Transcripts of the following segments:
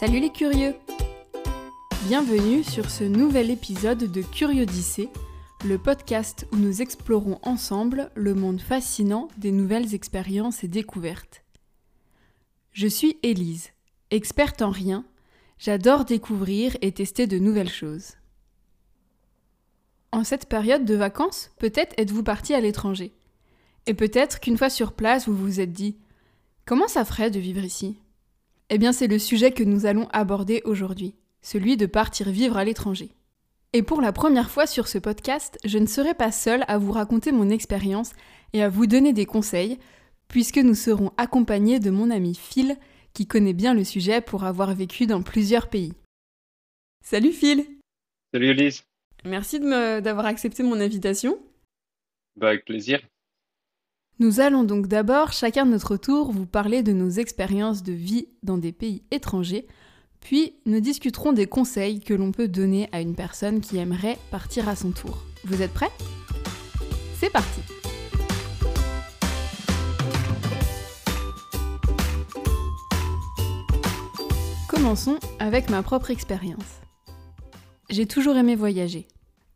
Salut les curieux Bienvenue sur ce nouvel épisode de Curiodyssée, le podcast où nous explorons ensemble le monde fascinant des nouvelles expériences et découvertes. Je suis Élise, experte en rien, j'adore découvrir et tester de nouvelles choses. En cette période de vacances, peut-être êtes-vous parti à l'étranger. Et peut-être qu'une fois sur place, vous vous êtes dit Comment ça ferait de vivre ici? Eh bien, c'est le sujet que nous allons aborder aujourd'hui, celui de partir vivre à l'étranger. Et pour la première fois sur ce podcast, je ne serai pas seule à vous raconter mon expérience et à vous donner des conseils, puisque nous serons accompagnés de mon ami Phil, qui connaît bien le sujet pour avoir vécu dans plusieurs pays. Salut Phil Salut Elise Merci d'avoir accepté mon invitation. Bah, avec plaisir. Nous allons donc d'abord, chacun de notre tour, vous parler de nos expériences de vie dans des pays étrangers, puis nous discuterons des conseils que l'on peut donner à une personne qui aimerait partir à son tour. Vous êtes prêts? C'est parti Commençons avec ma propre expérience. J'ai toujours aimé voyager.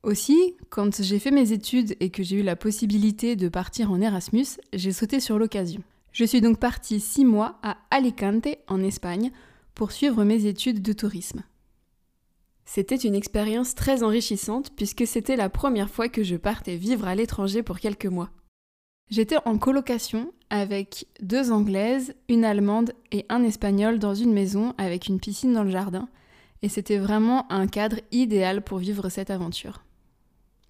Aussi, quand j'ai fait mes études et que j'ai eu la possibilité de partir en Erasmus, j'ai sauté sur l'occasion. Je suis donc partie six mois à Alicante, en Espagne, pour suivre mes études de tourisme. C'était une expérience très enrichissante puisque c'était la première fois que je partais vivre à l'étranger pour quelques mois. J'étais en colocation avec deux Anglaises, une Allemande et un Espagnol dans une maison avec une piscine dans le jardin, et c'était vraiment un cadre idéal pour vivre cette aventure.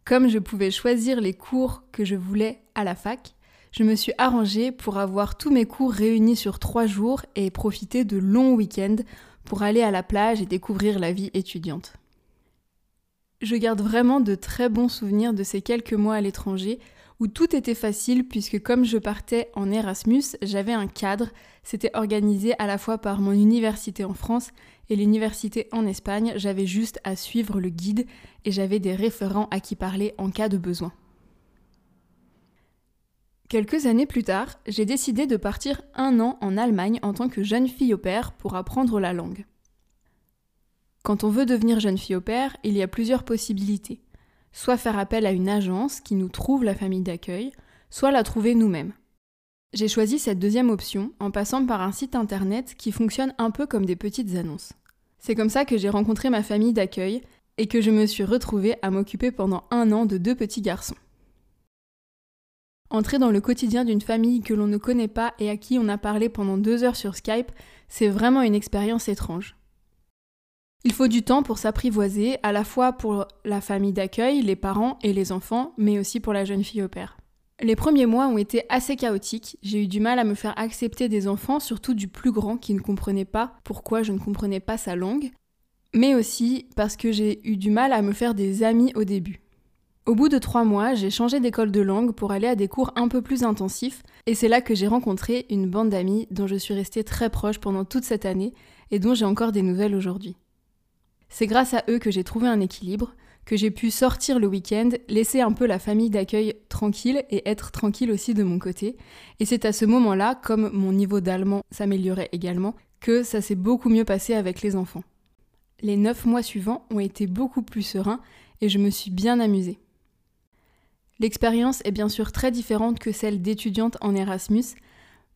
Comme je pouvais choisir les cours que je voulais à la fac, je me suis arrangée pour avoir tous mes cours réunis sur trois jours et profiter de longs week-ends pour aller à la plage et découvrir la vie étudiante. Je garde vraiment de très bons souvenirs de ces quelques mois à l'étranger où tout était facile puisque comme je partais en Erasmus, j'avais un cadre, c'était organisé à la fois par mon université en France et l'université en Espagne, j'avais juste à suivre le guide et j'avais des référents à qui parler en cas de besoin. Quelques années plus tard, j'ai décidé de partir un an en Allemagne en tant que jeune fille au père pour apprendre la langue. Quand on veut devenir jeune fille au père, il y a plusieurs possibilités soit faire appel à une agence qui nous trouve la famille d'accueil, soit la trouver nous-mêmes. J'ai choisi cette deuxième option en passant par un site internet qui fonctionne un peu comme des petites annonces. C'est comme ça que j'ai rencontré ma famille d'accueil et que je me suis retrouvée à m'occuper pendant un an de deux petits garçons. Entrer dans le quotidien d'une famille que l'on ne connaît pas et à qui on a parlé pendant deux heures sur Skype, c'est vraiment une expérience étrange. Il faut du temps pour s'apprivoiser, à la fois pour la famille d'accueil, les parents et les enfants, mais aussi pour la jeune fille au père. Les premiers mois ont été assez chaotiques, j'ai eu du mal à me faire accepter des enfants, surtout du plus grand qui ne comprenait pas pourquoi je ne comprenais pas sa langue, mais aussi parce que j'ai eu du mal à me faire des amis au début. Au bout de trois mois, j'ai changé d'école de langue pour aller à des cours un peu plus intensifs, et c'est là que j'ai rencontré une bande d'amis dont je suis restée très proche pendant toute cette année et dont j'ai encore des nouvelles aujourd'hui. C'est grâce à eux que j'ai trouvé un équilibre, que j'ai pu sortir le week-end, laisser un peu la famille d'accueil tranquille et être tranquille aussi de mon côté. Et c'est à ce moment-là, comme mon niveau d'allemand s'améliorait également, que ça s'est beaucoup mieux passé avec les enfants. Les neuf mois suivants ont été beaucoup plus sereins et je me suis bien amusée. L'expérience est bien sûr très différente que celle d'étudiante en Erasmus,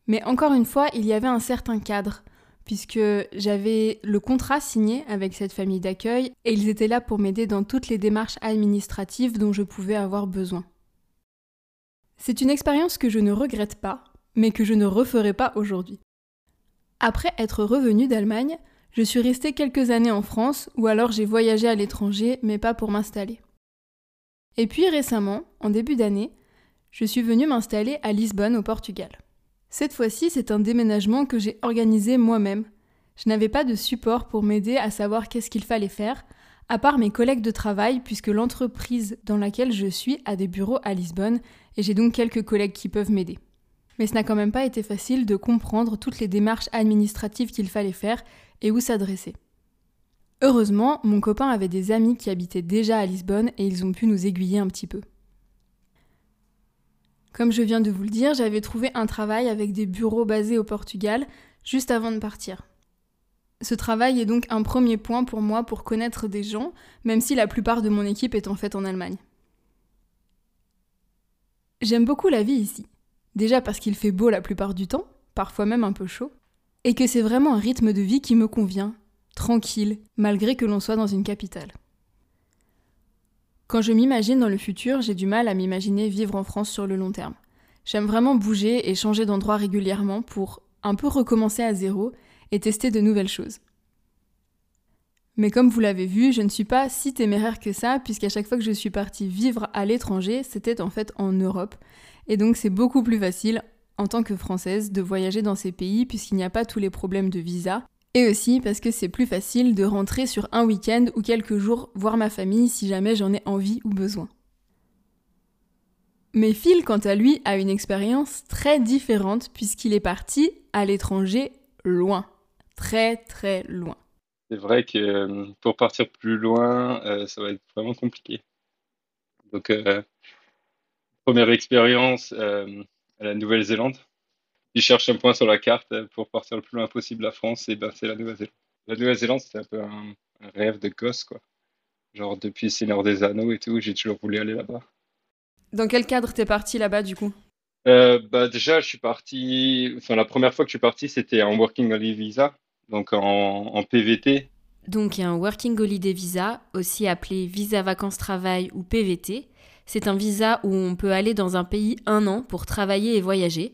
mais encore une fois, il y avait un certain cadre, puisque j'avais le contrat signé avec cette famille d'accueil et ils étaient là pour m'aider dans toutes les démarches administratives dont je pouvais avoir besoin. C'est une expérience que je ne regrette pas, mais que je ne referai pas aujourd'hui. Après être revenue d'Allemagne, je suis restée quelques années en France ou alors j'ai voyagé à l'étranger, mais pas pour m'installer. Et puis récemment, en début d'année, je suis venue m'installer à Lisbonne au Portugal. Cette fois-ci, c'est un déménagement que j'ai organisé moi-même. Je n'avais pas de support pour m'aider à savoir qu'est-ce qu'il fallait faire, à part mes collègues de travail, puisque l'entreprise dans laquelle je suis a des bureaux à Lisbonne, et j'ai donc quelques collègues qui peuvent m'aider. Mais ce n'a quand même pas été facile de comprendre toutes les démarches administratives qu'il fallait faire et où s'adresser. Heureusement, mon copain avait des amis qui habitaient déjà à Lisbonne et ils ont pu nous aiguiller un petit peu. Comme je viens de vous le dire, j'avais trouvé un travail avec des bureaux basés au Portugal juste avant de partir. Ce travail est donc un premier point pour moi pour connaître des gens, même si la plupart de mon équipe est en fait en Allemagne. J'aime beaucoup la vie ici. Déjà parce qu'il fait beau la plupart du temps, parfois même un peu chaud, et que c'est vraiment un rythme de vie qui me convient, tranquille, malgré que l'on soit dans une capitale. Quand je m'imagine dans le futur, j'ai du mal à m'imaginer vivre en France sur le long terme. J'aime vraiment bouger et changer d'endroit régulièrement pour un peu recommencer à zéro et tester de nouvelles choses. Mais comme vous l'avez vu, je ne suis pas si téméraire que ça, puisqu'à chaque fois que je suis partie vivre à l'étranger, c'était en fait en Europe. Et donc c'est beaucoup plus facile, en tant que Française, de voyager dans ces pays, puisqu'il n'y a pas tous les problèmes de visa. Et aussi parce que c'est plus facile de rentrer sur un week-end ou quelques jours voir ma famille si jamais j'en ai envie ou besoin. Mais Phil, quant à lui, a une expérience très différente puisqu'il est parti à l'étranger loin. Très très loin. C'est vrai que euh, pour partir plus loin, euh, ça va être vraiment compliqué. Donc, euh, première expérience à la Nouvelle-Zélande. Je cherche un point sur la carte pour partir le plus loin possible la France, et ben c'est la Nouvelle-Zélande. La Nouvelle-Zélande, c'était un peu un, rêve de gosse, quoi. Genre depuis Seigneur des Anneaux et tout, j'ai toujours voulu aller là-bas. Dans quel cadre t'es parti là-bas du coup? Bah déjà, je suis parti. Enfin, la première fois que je suis parti, c'était en Working Holiday Visa donc en, PVT. Donc il y a un Working Holiday Visa, aussi appelé Visa Vacances Travail ou PVT. C'est un visa où on peut aller dans un pays un an pour travailler et voyager.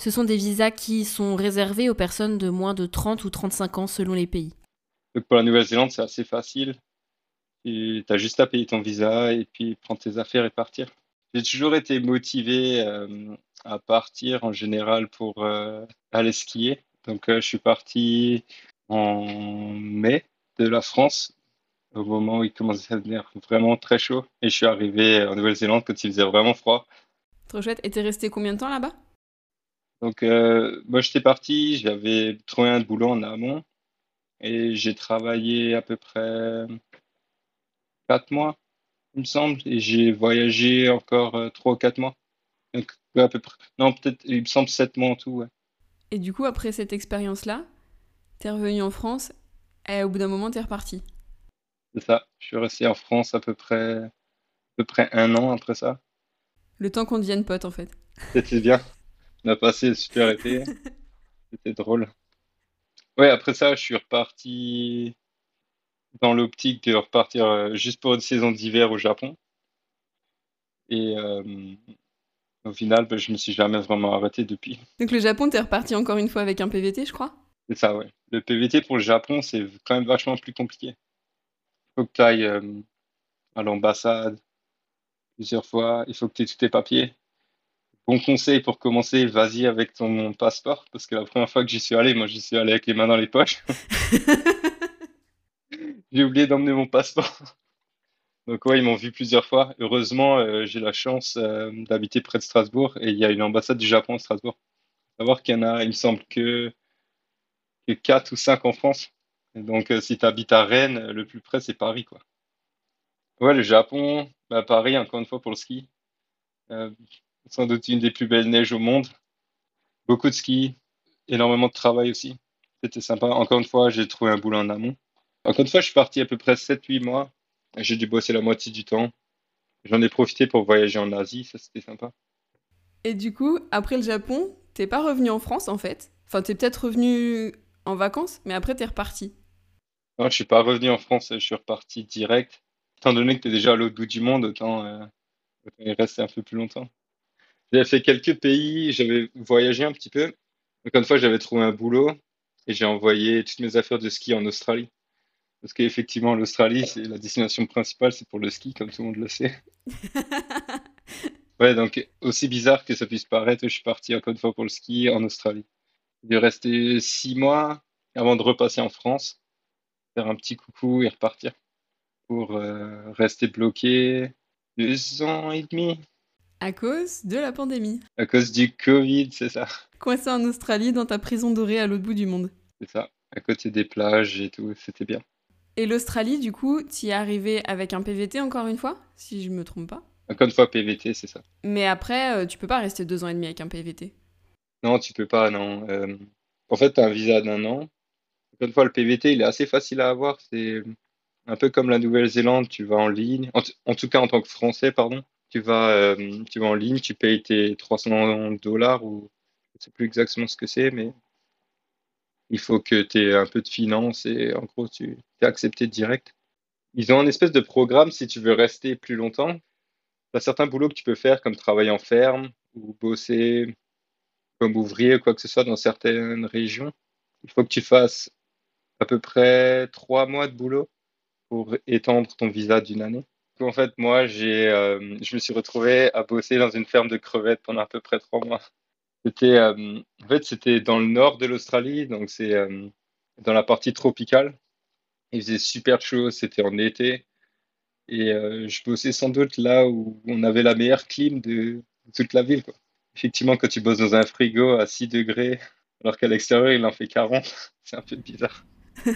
Ce sont des visas qui sont réservés aux personnes de moins de 30 ou 35 ans selon les pays. Donc pour la Nouvelle-Zélande, c'est assez facile. Tu as juste à payer ton visa et puis prendre tes affaires et partir. J'ai toujours été motivé euh, à partir en général pour euh, aller skier. Donc, euh, je suis parti en mai de la France, au moment où il commençait à devenir vraiment très chaud. Et je suis arrivé en Nouvelle-Zélande quand il faisait vraiment froid. Trop chouette. Et t'es resté combien de temps là-bas? Donc, euh, moi, j'étais parti, j'avais trouvé un boulot en amont. Et j'ai travaillé à peu près 4 mois, il me semble. Et j'ai voyagé encore 3 euh, ou 4 mois. Donc, à peu près. Non, peut-être, il me semble 7 mois en tout, ouais. Et du coup, après cette expérience-là, t'es revenu en France et au bout d'un moment, t'es reparti. C'est ça. Je suis resté en France à peu près, à peu près un an après ça. Le temps qu'on devienne pote, en fait. C'était bien. On a passé super été. C'était drôle. Ouais, après ça, je suis reparti dans l'optique de repartir euh, juste pour une saison d'hiver au Japon. Et euh, au final, ben, je me suis jamais vraiment arrêté depuis. Donc le Japon, t'es reparti encore une fois avec un PVT, je crois? C'est ça, ouais. Le PVT pour le Japon, c'est quand même vachement plus compliqué. Il faut que tu ailles euh, à l'ambassade plusieurs fois, il faut que tu aies tous tes papiers. Bon conseil pour commencer, vas-y avec ton passeport, parce que la première fois que j'y suis allé, moi j'y suis allé avec les mains dans les poches. J'ai oublié d'emmener mon passeport. Donc ouais, ils m'ont vu plusieurs fois. Heureusement, euh, j'ai la chance euh, d'habiter près de Strasbourg et il y a une ambassade du Japon à Strasbourg. savoir qu'il y en a, il me semble que, que 4 ou 5 en France. donc euh, si tu habites à Rennes, le plus près c'est Paris quoi. Ouais, le Japon, bah, Paris encore une fois pour le ski. Sans doute une des plus belles neiges au monde. Beaucoup de ski, énormément de travail aussi. C'était sympa. Encore une fois, j'ai trouvé un boulot en amont. Encore une fois, je suis parti à peu près 7-8 mois j'ai dû bosser la moitié du temps. J'en ai profité pour voyager en Asie, ça c'était sympa. Et du coup, après le Japon, t'es pas revenu en France en fait? Enfin, t'es peut-être revenu en vacances, mais après t'es reparti. Non, je suis pas revenu en France, je suis reparti direct. Étant donné que t'es déjà à l'autre bout du monde, autant, euh, autant y rester un peu plus longtemps. J'avais fait quelques pays, j'avais voyagé un petit peu. Donc, une fois, j'avais trouvé un boulot et j'ai envoyé toutes mes affaires de ski en Australie. Parce qu'effectivement, l'Australie, c'est la destination principale, c'est pour le ski, comme tout le monde le sait. ouais, donc aussi bizarre que ça puisse paraître, je suis parti encore une fois pour le ski en Australie. J'ai resté six mois avant de repasser en France, faire un petit coucou et repartir pour euh, rester bloqué deux ans et demi. À cause de la pandémie. À cause du Covid, c'est ça. Coincé en Australie dans ta prison dorée à l'autre bout du monde. C'est ça, à côté des plages et tout, c'était bien. Et l'Australie, du coup, tu y es arrivé avec un PVT encore une fois, si je me trompe pas? Encore une fois, PVT, c'est ça. Mais après, euh, tu peux pas rester deux ans et demi avec un PVT Non, tu peux pas, non. Euh, en fait, tu as un visa d'un an. Une fois, le PVT, il est assez facile à avoir. C'est un peu comme la Nouvelle-Zélande. Tu vas en ligne, en, tout cas en tant que Français, pardon. Tu vas, euh, tu vas en ligne, tu payes tes 300 dollars ou je ne sais plus exactement ce que c'est, mais il faut que tu aies un peu de finance et en gros, tu es accepté direct. Ils ont un espèce de programme si tu veux rester plus longtemps. Tu as certains boulots que tu peux faire comme travailler en ferme ou bosser comme ouvrier ou quoi que ce soit dans certaines régions. Il faut que tu fasses à peu près trois mois de boulot pour étendre ton visa d'une année. En fait, moi, j'ai, euh, je me suis retrouvé à bosser dans une ferme de crevettes pendant à peu près trois mois. C'était, euh, en fait, c'était dans le nord de l'Australie, donc c'est euh, dans la partie tropicale. Il faisait super chaud, c'était en été. Et je bossais sans doute là où on avait la meilleure clim de, toute la ville. Effectivement, quand tu bosses dans un frigo à 6 degrés, alors qu'à l'extérieur, il en fait 40, c'est un peu bizarre.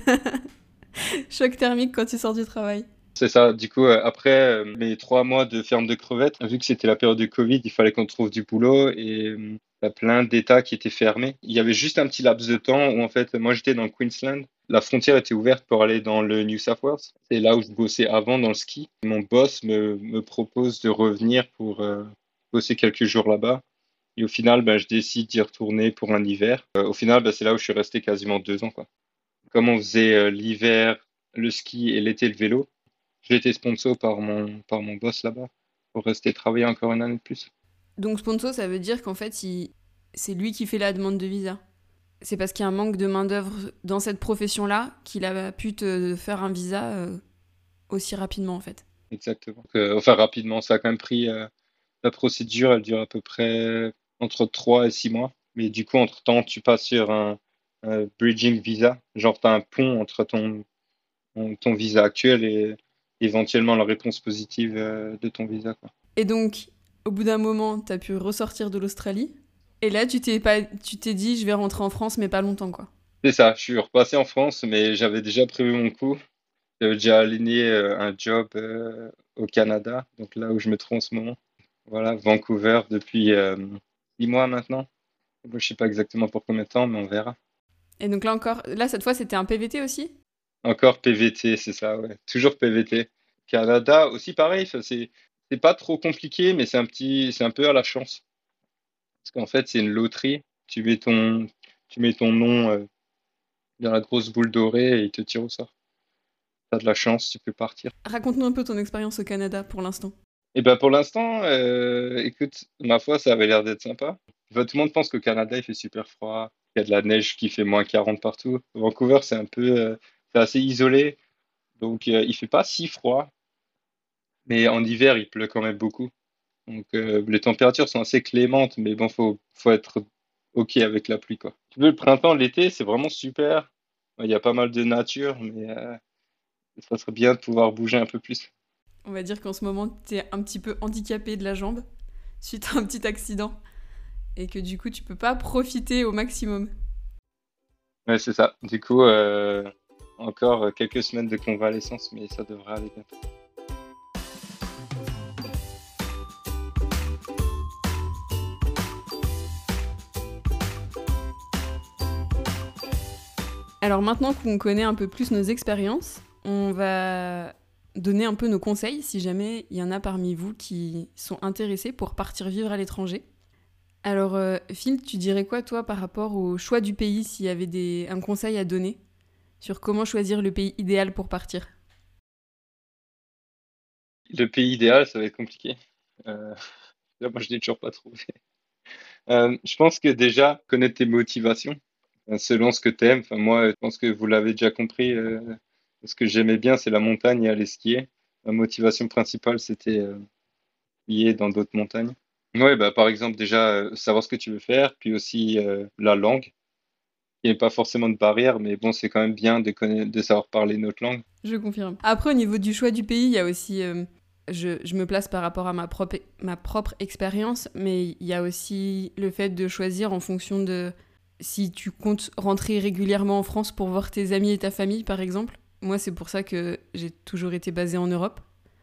Choc thermique quand tu sors du travail. C'est ça. Du coup, euh, après euh, mes trois mois de ferme de crevettes, vu que c'était la période de Covid, il fallait qu'on trouve du boulot et euh, plein d'États qui étaient fermés. Il y avait juste un petit laps de temps où, en fait, moi j'étais dans Queensland. La frontière était ouverte pour aller dans le New South Wales. C'est là où je bossais avant dans le ski. Mon boss me, propose de revenir pour bosser quelques jours là-bas. Et au final, ben, je décide d'y retourner pour un hiver. au final, ben, c'est là où je suis resté quasiment deux ans. Comme on faisait l'hiver, le ski et l'été le vélo, j'ai été sponsor par mon, par mon boss là-bas pour rester travailler encore une année de plus. Donc sponsor, ça veut dire qu'en fait, c'est lui qui fait la demande de visa. C'est parce qu'il y a un manque de main-d'œuvre dans cette profession-là qu'il a pu te faire un visa euh, aussi rapidement en fait. Exactement. Euh, enfin, rapidement, ça a quand même pris. Euh, la procédure, elle dure à peu près entre 3 et 6 mois. Mais du coup, entre-temps, tu passes sur un, bridging visa. Genre, tu as un pont entre ton, ton visa actuel et éventuellement la réponse positive euh, de ton visa. Quoi. Et donc, au bout d'un moment, tu as pu ressortir de l'Australie. Et là, tu t'es pas, tu t'es dit, je vais rentrer en France, mais pas longtemps, quoi. C'est ça. Je suis repassé en France, mais j'avais déjà prévu mon coup. J'avais déjà aligné euh, un job euh, au Canada, donc là où je me trouve en ce moment. Voilà, Vancouver depuis six mois maintenant. Je je sais pas exactement pour combien de temps, mais on verra. Et donc là encore, là cette fois c'était un PVT aussi? Encore PVT, c'est ça, ouais. Toujours PVT. Canada aussi pareil, c'est pas trop compliqué, mais c'est un petit, c'est un peu à la chance. Parce qu'en fait, c'est une loterie. Tu mets ton, tu mets ton nom euh, dans la grosse boule dorée et il te tire au sort. T'as de la chance, tu peux partir. Raconte-nous un peu ton expérience au Canada pour l'instant. Et eh ben pour l'instant, euh, écoute, ma foi, ça avait l'air d'être sympa. tout le monde pense qu'au Canada, il fait super froid. Il y a de la neige qui fait moins 40 partout. Vancouver, c'est un peu, euh, c'est assez isolé, donc euh, il fait pas si froid, mais en hiver il pleut quand même beaucoup. Donc euh, les températures sont assez clémentes, mais bon, faut, faut être ok avec la pluie quoi. Le printemps, l'été, c'est vraiment super. Il y a pas mal de nature, mais euh, ça serait bien de pouvoir bouger un peu plus. On va dire qu'en ce moment, tu es un petit peu handicapé de la jambe suite à un petit accident et que du coup, tu peux pas profiter au maximum. Ouais, c'est ça. Du coup, euh, encore quelques semaines de convalescence, mais ça devrait aller bientôt. Alors maintenant qu'on connaît un peu plus nos expériences, on va donner un peu nos conseils si jamais il y en a parmi vous qui sont intéressés pour partir vivre à l'étranger. Alors euh, Phil, tu dirais quoi toi par rapport au choix du pays s'il y avait des, un conseil à donner? Sur comment choisir le pays idéal pour partir Le pays idéal, ça va être compliqué. Euh, moi, je l'ai toujours pas trouvé. Euh, je pense que déjà, connaître tes motivations, selon ce que tu aimes. Enfin, moi, je pense que vous l'avez déjà compris. Euh, ce que j'aimais bien, c'est la montagne et aller skier. Ma motivation principale, c'était euh, skier dans d'autres montagnes. Oui, bah, par exemple, déjà, savoir ce que tu veux faire, puis aussi la langue. Il n'y pas forcément de barrière, mais bon, c'est quand même bien de, savoir parler notre langue. Je confirme. Après, au niveau du choix du pays, il y a aussi. Euh, je, me place par rapport à ma propre, ma propre expérience, mais il y a aussi le fait de choisir en fonction de si tu comptes rentrer régulièrement en France pour voir tes amis et ta famille, par exemple. Moi, c'est pour ça que j'ai toujours été basée en Europe.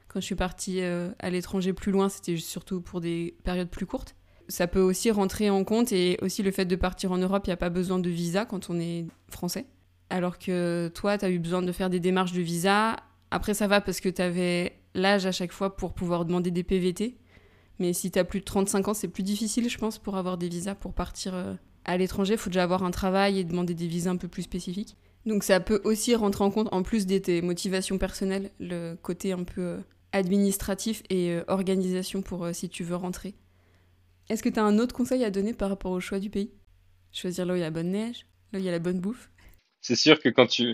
Quand je suis partie euh, à l'étranger plus loin, c'était surtout pour des périodes plus courtes ça peut aussi rentrer en compte et aussi le fait de partir en Europe, il n'y a pas besoin de visa quand on est français. alors que toi, tu as eu besoin de faire des démarches de visa. Après, ça va parce que tu avais l'âge à chaque fois pour pouvoir demander des PVT. Mais si tu as plus de 35 ans, c'est plus difficile, je pense, pour avoir des visas pour partir euh, à l'étranger. Il faut déjà avoir un travail et demander des visas un peu plus spécifiques. Donc ça peut aussi rentrer en compte, en plus de tes motivations personnelles, le côté un peu euh, administratif et euh, organisation pour si tu veux rentrer. Est-ce que tu as un autre conseil à donner par rapport au choix du pays? Choisir là où il y a la bonne neige, là où il y a la bonne bouffe C'est sûr que quand tu,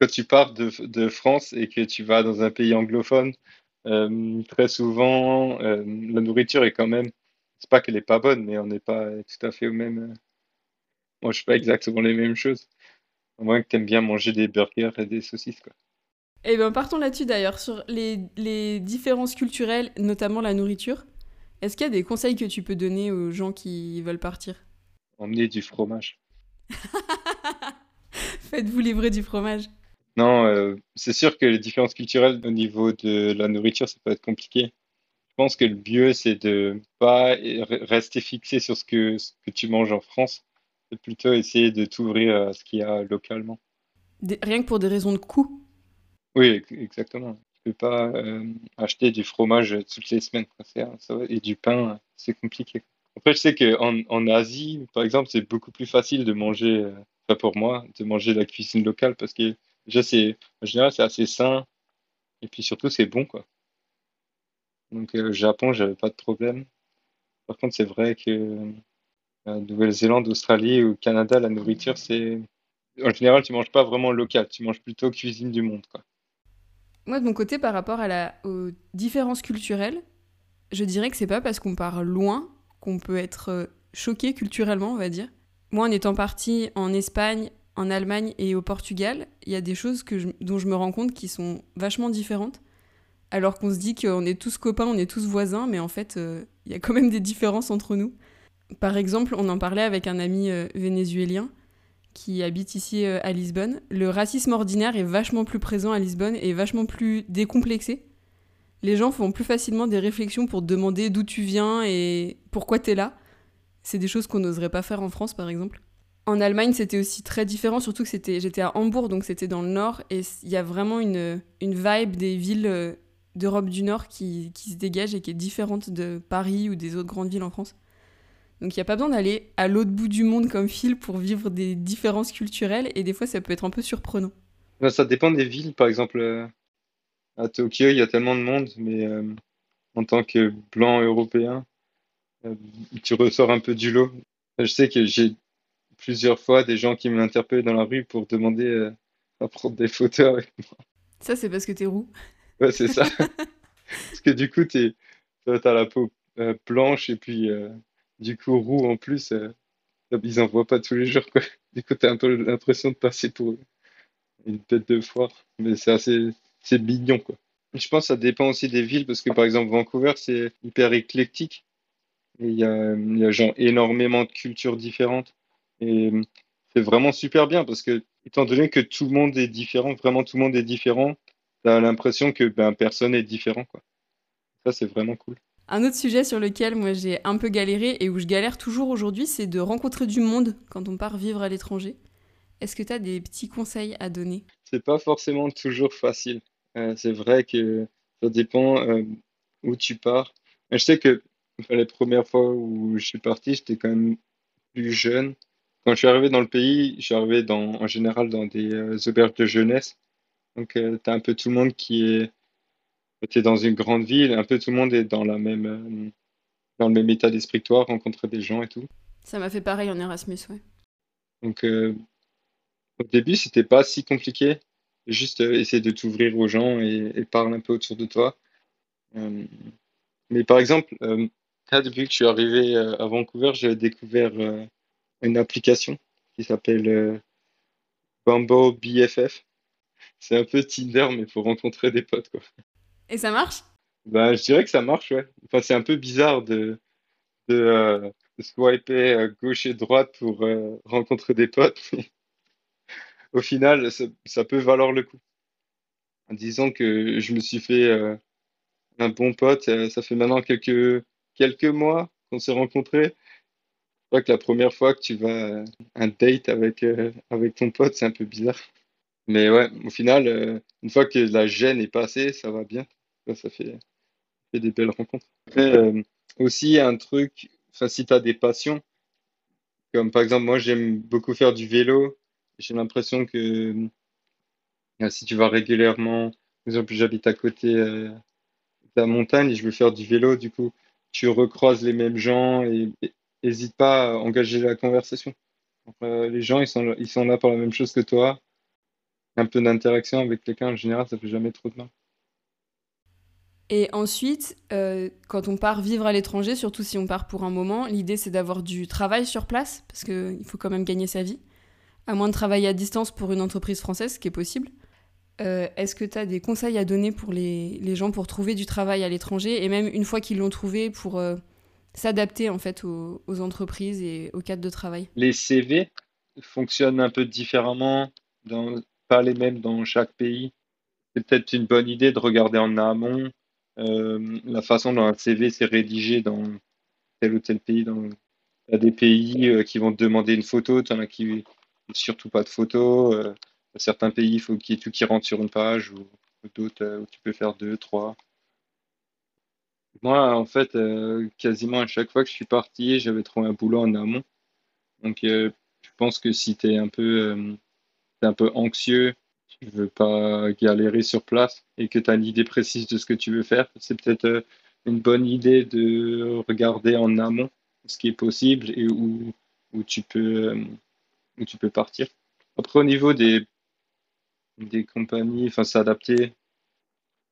quand tu pars de, de, France et que tu vas dans un pays anglophone, euh, très souvent, euh, la nourriture est quand même, c'est pas qu'elle est pas bonne, mais on n'est pas tout à fait au même. Moi, je fais pas exactement les mêmes choses. À moins que tu aimes bien manger des burgers et des saucisses, quoi. Eh bien, partons là-dessus d'ailleurs, sur les, les différences culturelles, notamment la nourriture. Est-ce qu'il y a des conseils que tu peux donner aux gens qui veulent partir? Emmener du fromage. Faites-vous livrer du fromage? Non, euh, c'est sûr que les différences culturelles au niveau de la nourriture, ça peut être compliqué. Je pense que le mieux, c'est de pas rester fixé sur ce que, ce que tu manges en France, et plutôt essayer de t'ouvrir à ce qu'il y a localement. rien que pour des raisons de coût? Oui, exactement. Pas euh, acheter du fromage toutes les semaines et du pain, c'est compliqué. Après, je sais qu'en en Asie, par exemple, c'est beaucoup plus facile de manger, euh, enfin pour moi, de manger la cuisine locale parce que déjà, c'est, en général, c'est assez sain et puis surtout, c'est bon, quoi. Donc, euh, au Japon, j'avais pas de problème. Par contre, c'est vrai que Nouvelle-Zélande, Australie ou Canada, la nourriture, c'est. En général, tu manges pas vraiment local, tu manges plutôt cuisine du monde, quoi. Moi, de mon côté, par rapport à la, aux différences culturelles, je dirais que c'est pas parce qu'on part loin qu'on peut être euh, choqué culturellement, on va dire. Moi, en étant partie en Espagne, en Allemagne et au Portugal, il y a des choses dont je me rends compte qui sont vachement différentes. Alors qu'on se dit qu'on est tous copains, on est tous voisins, mais en fait, euh, il y a quand même des différences entre nous. Par exemple, on en parlait avec un ami euh, vénézuélien qui habite ici euh, à Lisbonne, le racisme ordinaire est vachement plus présent à Lisbonne et vachement plus décomplexé. Les gens font plus facilement des réflexions pour demander d'où tu viens et pourquoi tu es là. C'est des choses qu'on n'oserait pas faire en France, par exemple. En Allemagne, c'était aussi très différent, surtout que j'étais à Hambourg, donc c'était dans le nord, et il y a vraiment une, une vibe des villes euh, d'Europe du Nord qui, qui se dégage et qui est différente de Paris ou des autres grandes villes en France. Donc il n'y a pas besoin d'aller à l'autre bout du monde comme Phil pour vivre des différences culturelles et des fois ça peut être un peu surprenant. Ça dépend des villes. Par exemple, euh, à Tokyo, il y a tellement de monde, mais euh, en tant que blanc européen, euh, tu ressors un peu du lot. Je sais que j'ai plusieurs fois des gens qui m'interpellent dans la rue pour demander à prendre des photos avec moi. Ça, c'est parce que t'es roux. Ouais, c'est ça. parce que du coup, tu as la peau blanche et puis du coup, roux en plus, euh, ils en voient pas tous les jours. Du coup, tu as un peu l'impression de passer pour une tête de foire. Mais c'est assez c'est mignon. Quoi. Je pense que ça dépend aussi des villes parce que par exemple, Vancouver, c'est hyper éclectique. Il y a, genre énormément de cultures différentes. Et c'est vraiment super bien parce que, étant donné que tout le monde est différent, vraiment tout le monde est différent, tu as l'impression que ben, personne est différent. Quoi. Ça, c'est vraiment cool. Un autre sujet sur lequel moi j'ai un peu galéré et où je galère toujours aujourd'hui, c'est de rencontrer du monde quand on part vivre à l'étranger. Est-ce que tu as des petits conseils à donner? C'est pas forcément toujours facile. Euh, c'est vrai que ça dépend euh, où tu pars. je sais que les premières fois où je suis parti, j'étais quand même plus jeune. Quand je suis arrivé dans le pays, je suis arrivé dans, en général dans des euh, auberges de jeunesse. Donc, tu as un peu tout le monde qui est tu es dans une grande ville, un peu tout le monde est dans, la même, euh, dans le même état d'esprit que toi, rencontrer des gens et tout. Ça m'a fait pareil en Erasmus, ouais. Donc, euh, au début, c'était pas si compliqué. Juste euh, essayer de t'ouvrir aux gens et, et, parler un peu autour de toi. mais par exemple, depuis que je suis arrivé à Vancouver, j'ai découvert une application qui s'appelle Bumble BFF. C'est un peu Tinder, mais pour rencontrer des potes, quoi. Et ça marche? Bah, Je dirais que ça marche, ouais. Enfin, c'est un peu bizarre de, de, euh, swiper euh, gauche et droite pour euh, rencontrer des potes. Au final, ça, peut valoir le coup. En disant que je me suis fait un bon pote, ça fait maintenant quelques, quelques mois qu'on s'est rencontrés. crois que la première fois que tu vas un date avec, avec ton pote, c'est un peu bizarre. Mais ouais, au final, une fois que la gêne est passée, ça va bien. Ça, fait, des belles rencontres. Après, aussi, un truc, si tu as des passions, comme par exemple, moi, j'aime beaucoup faire du vélo. J'ai l'impression que si tu vas régulièrement, par exemple, j'habite à côté de la montagne et je veux faire du vélo, du coup, tu recroises les mêmes gens et n'hésite pas à engager la conversation. les gens, ils sont, ils sont là pour la même chose que toi. Un peu d'interaction avec quelqu'un, en général, ça fait jamais trop de mal. Et ensuite, euh, quand on part vivre à l'étranger, surtout si on part pour un moment, l'idée c'est d'avoir du travail sur place, parce qu'il faut quand même gagner sa vie, à moins de travailler à distance pour une entreprise française, ce qui est possible. Euh, est-ce que tu as des conseils à donner pour les, les, gens pour trouver du travail à l'étranger, et même une fois qu'ils l'ont trouvé, pour euh, s'adapter en fait aux, aux, entreprises et au cadre de travail? Les CV fonctionnent un peu différemment, pas les mêmes dans chaque pays. C'est peut-être une bonne idée de regarder en amont la façon dont un CV s'est rédigé dans tel ou tel pays. Dans... Il y a des pays euh, qui vont te demander une photo, tu en as qui surtout pas de photo. Euh, certains pays, il faut qu'il y ait tout qui rentre sur une page, ou, d'autres où tu peux faire deux, trois. Moi, en fait, quasiment à chaque fois que je suis parti, j'avais trouvé un boulot en amont. Donc, je pense que si tu es un peu, un peu anxieux tu veux pas galérer sur place et que tu as une idée précise de ce que tu veux faire, c'est peut-être euh, une bonne idée de regarder en amont ce qui est possible et où, où, tu, peux, euh, où tu peux partir. Après, au niveau des, des compagnies, enfin, s'adapter,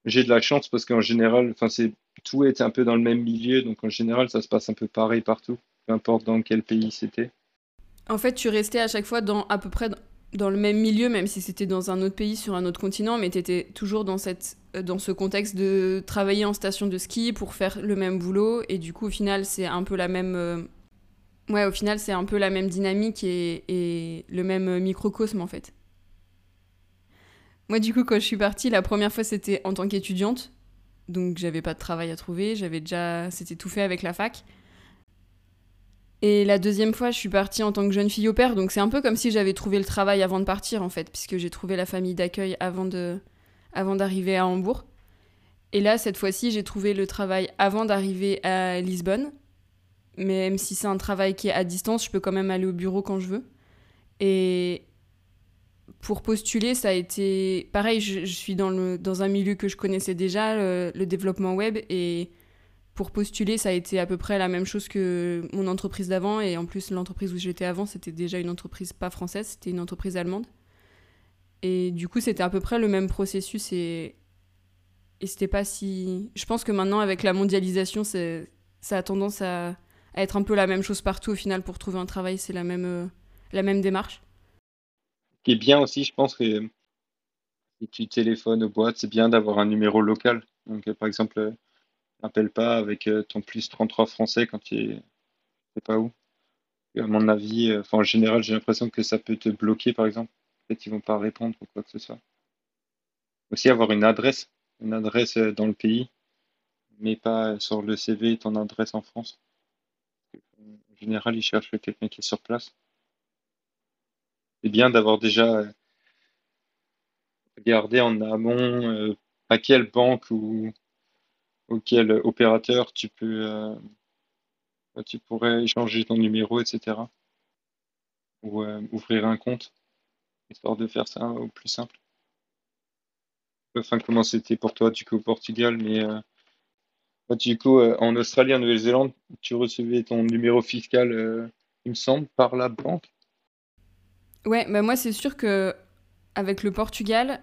j'ai de la chance parce qu'en général, enfin, c'est, tout est un peu dans le même milieu, donc en général, ça se passe un peu pareil partout, peu importe dans quel pays c'était. En fait, tu restais à chaque fois dans à peu près dans le même milieu, même si c'était dans un autre pays, sur un autre continent, mais tu étais toujours dans, cette, euh, dans ce contexte de travailler en station de ski pour faire le même boulot. Et du coup, au final, c'est un peu la même. Euh, ouais, au final, c'est un peu la même dynamique et, et, le même microcosme, en fait. Moi, du coup, quand je suis partie, la première fois, c'était en tant qu'étudiante. Donc, j'avais pas de travail à trouver. J'avais déjà. C'était tout fait avec la fac. Et la deuxième fois, je suis partie en tant que jeune fille au père, donc c'est un peu comme si j'avais trouvé le travail avant de partir en fait, puisque j'ai trouvé la famille d'accueil avant de, avant d'arriver à Hambourg. Et là, cette fois-ci, j'ai trouvé le travail avant d'arriver à Lisbonne. Même si c'est un travail qui est à distance, je peux quand même aller au bureau quand je veux. Et pour postuler, ça a été pareil. Je, suis dans, le, dans un milieu que je connaissais déjà, le développement web, et pour postuler, ça a été à peu près la même chose que mon entreprise d'avant. Et en plus, l'entreprise où j'étais avant, c'était déjà une entreprise pas française, c'était une entreprise allemande. Et du coup, c'était à peu près le même processus. Et, c'était pas si. Je pense que maintenant, avec la mondialisation, ça a tendance à, être un peu la même chose partout. Au final, pour trouver un travail, c'est la même, euh, la même démarche. Ce qui est bien aussi, je pense que si tu téléphones aux boîtes, c'est bien d'avoir un numéro local. Donc, par exemple, n'appelle pas avec euh, ton plus 33 français quand tu es, sais pas où. à mon avis, euh, en général, j'ai l'impression que ça peut te bloquer, par exemple. Peut-être qu'ils vont pas répondre ou quoi que ce soit. Aussi avoir une adresse, une adresse euh, dans le pays, mais pas sur le CV ton adresse en France. En général, ils cherchent quelqu'un qui est sur place. C'est bien d'avoir déjà regardé en amont à quelle banque ou auquel opérateur tu peux euh, tu pourrais échanger ton numéro, etc. Ou euh, ouvrir un compte, histoire de faire ça au plus simple. Enfin, comment c'était pour toi du coup au Portugal, mais euh, du coup en Australie, en Nouvelle-Zélande, tu recevais ton numéro fiscal, il me semble, par la banque? Ouais, bah moi c'est sûr que avec le Portugal,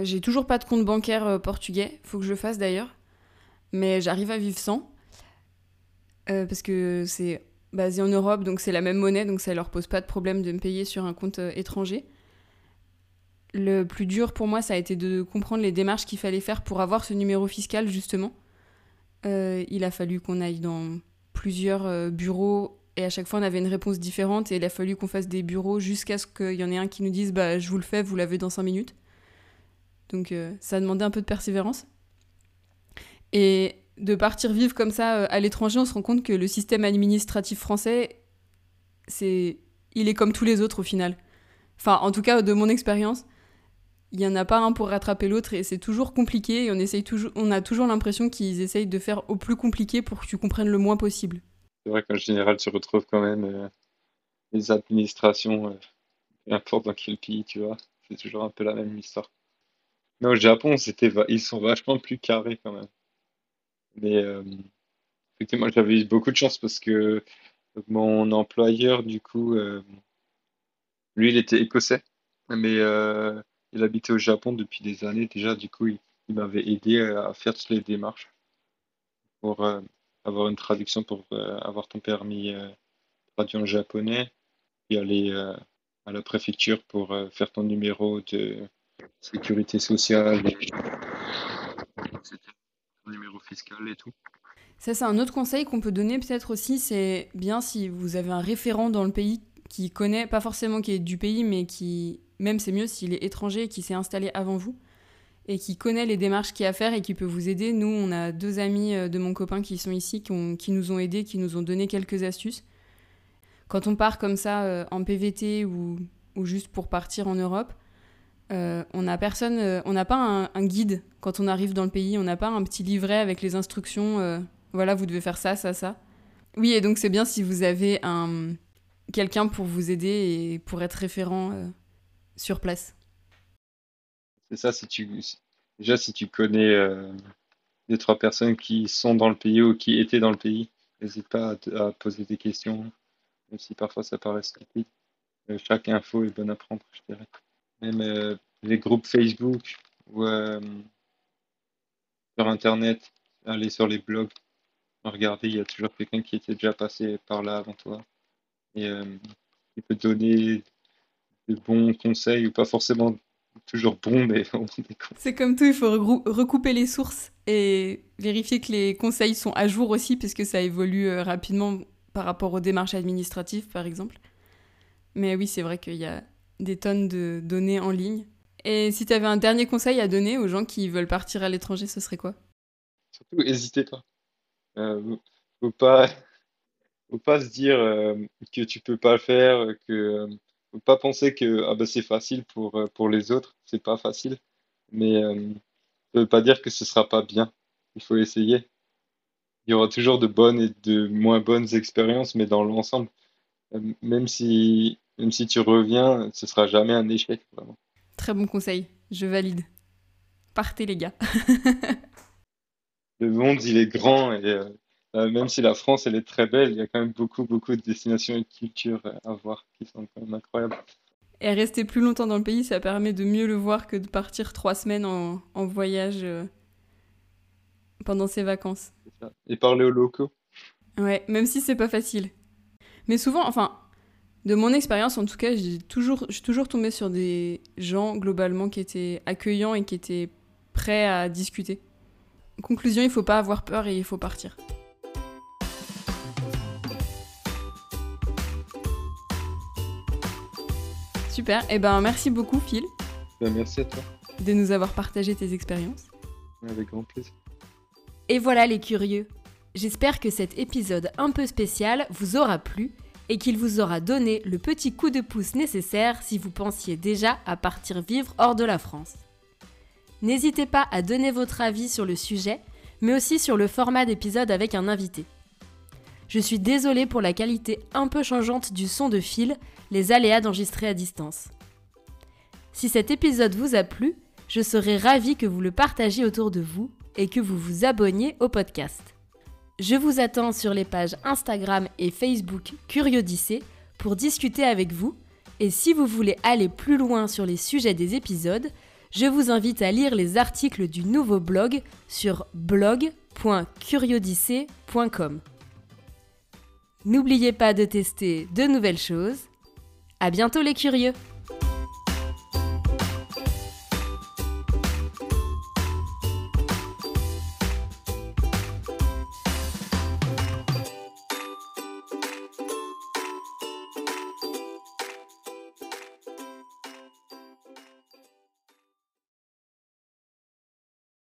j'ai toujours pas de compte bancaire portugais, faut que je le fasse d'ailleurs mais j'arrive à vivre sans. Euh, parce que c'est basé en Europe, donc c'est la même monnaie, donc ça leur pose pas de problème de me payer sur un compte euh, étranger. Le plus dur pour moi, ça a été de comprendre les démarches qu'il fallait faire pour avoir ce numéro fiscal, justement. Euh, il a fallu qu'on aille dans plusieurs bureaux et à chaque fois on avait une réponse différente et il a fallu qu'on fasse des bureaux jusqu'à ce qu'il y en ait un qui nous dise bah, je vous le fais, vous l'avez dans 5 minutes. Donc ça a demandé un peu de persévérance. Et de partir vivre comme ça euh, à l'étranger, on se rend compte que le système administratif français, c'est, il est comme tous les autres au final. Enfin, en tout cas, de mon expérience, il n'y en a pas un pour rattraper l'autre et c'est toujours compliqué et on, essaye toujours, on a toujours l'impression qu'ils essayent de faire au plus compliqué pour que tu comprennes le moins possible. C'est vrai qu'en général, tu retrouves quand même euh, les administrations, euh, peu importe dans quel pays tu vas, c'est toujours un peu la même histoire. Mais au Japon, c'était, ils sont vachement plus carrés quand même. Mais euh, effectivement, j'avais eu beaucoup de chance parce que mon employeur, du coup, euh, lui, il était écossais, mais euh, il habitait au Japon depuis des années déjà. Du coup, il, m'avait aidé à faire toutes les démarches pour avoir une traduction, pour avoir ton permis euh, traduit en japonais, puis aller à la préfecture pour faire ton numéro de sécurité sociale, et. Numéro fiscal et tout. Ça, c'est un autre conseil qu'on peut donner peut-être aussi, c'est bien si vous avez un référent dans le pays qui connaît, pas forcément qui est du pays, mais qui, même c'est mieux s'il est étranger et qui s'est installé avant vous, et qui connaît les démarches qu'il y a à faire et qui peut vous aider. Nous, on a deux amis euh, de mon copain qui sont ici, qui, nous ont aidés, qui nous ont donné quelques astuces. Quand on part comme ça euh, en PVT ou juste pour partir en Europe, euh, on n'a personne, euh, on n'a pas un, guide quand on arrive dans le pays, on n'a pas un petit livret avec les instructions. euh, voilà, vous devez faire ça, ça, ça. Oui, et donc c'est bien si vous avez un quelqu'un pour vous aider et pour être référent sur place. C'est ça, si tu, déjà, si tu connais deux, trois personnes qui sont dans le pays ou qui étaient dans le pays, n'hésite pas à, à poser des questions, même si parfois ça paraît stupide. Chaque info est bonne à prendre, je dirais. Même euh, les groupes Facebook ou euh, sur Internet, aller sur les blogs, regarder, il y a toujours quelqu'un qui était déjà passé par là avant toi. Et euh, il peut donner de bons conseils, ou pas forcément toujours bons, mais des conseils. C'est comme tout, il faut recouper les sources et vérifier que les conseils sont à jour aussi, puisque ça évolue euh, rapidement par rapport aux démarches administratives, par exemple. Mais oui, c'est vrai qu'il y a des tonnes de données en ligne. Et si tu avais un dernier conseil à donner aux gens qui veulent partir à l'étranger, ce serait quoi? Surtout, n'hésitez pas. Euh, faut pas, faut pas se dire euh, que tu peux pas le faire, que euh, faut pas penser que ah bah, c'est facile pour euh, pour les autres, c'est pas facile. Mais euh, ça veut pas dire que ce sera pas bien. Il faut essayer. Il y aura toujours de bonnes et de moins bonnes expériences, mais dans l'ensemble, même si même si tu reviens, ce sera jamais un échec, vraiment. Très bon conseil, je valide. Partez les gars. Le monde, il est grand et euh, euh, même si la France, elle est très belle, il y a quand même beaucoup, beaucoup de destinations et de cultures euh, à voir qui sont quand même incroyables. Et rester plus longtemps dans le pays, ça permet de mieux le voir que de partir trois semaines en, en voyage euh, pendant ses vacances. Et parler aux locaux. Ouais, même si c'est pas facile. Mais souvent, enfin, de mon expérience en tout cas, j'ai toujours, je suis toujours tombée sur des gens globalement qui étaient accueillants et qui étaient prêts à discuter. Conclusion, il faut pas avoir peur et il faut partir. Super, et ben merci beaucoup Phil Ben, merci à toi, de nous avoir partagé tes expériences. avec grand plaisir. Et voilà les curieux. J'espère que cet épisode un peu spécial vous aura plu et qu'il vous aura donné le petit coup de pouce nécessaire si vous pensiez déjà à partir vivre hors de la France. N'hésitez pas à donner votre avis sur le sujet, mais aussi sur le format d'épisode avec un invité. Je suis désolée pour la qualité un peu changeante du son de fil, les aléas d'enregistrer à distance. Si cet épisode vous a plu, je serais ravie que vous le partagiez autour de vous et que vous vous abonniez au podcast. Je vous attends sur les pages Instagram et Facebook Curiodyssée pour discuter avec vous et si vous voulez aller plus loin sur les sujets des épisodes, je vous invite à lire les articles du nouveau blog sur blog.curiodyssée.com. N'oubliez pas de tester de nouvelles choses. À bientôt les curieux!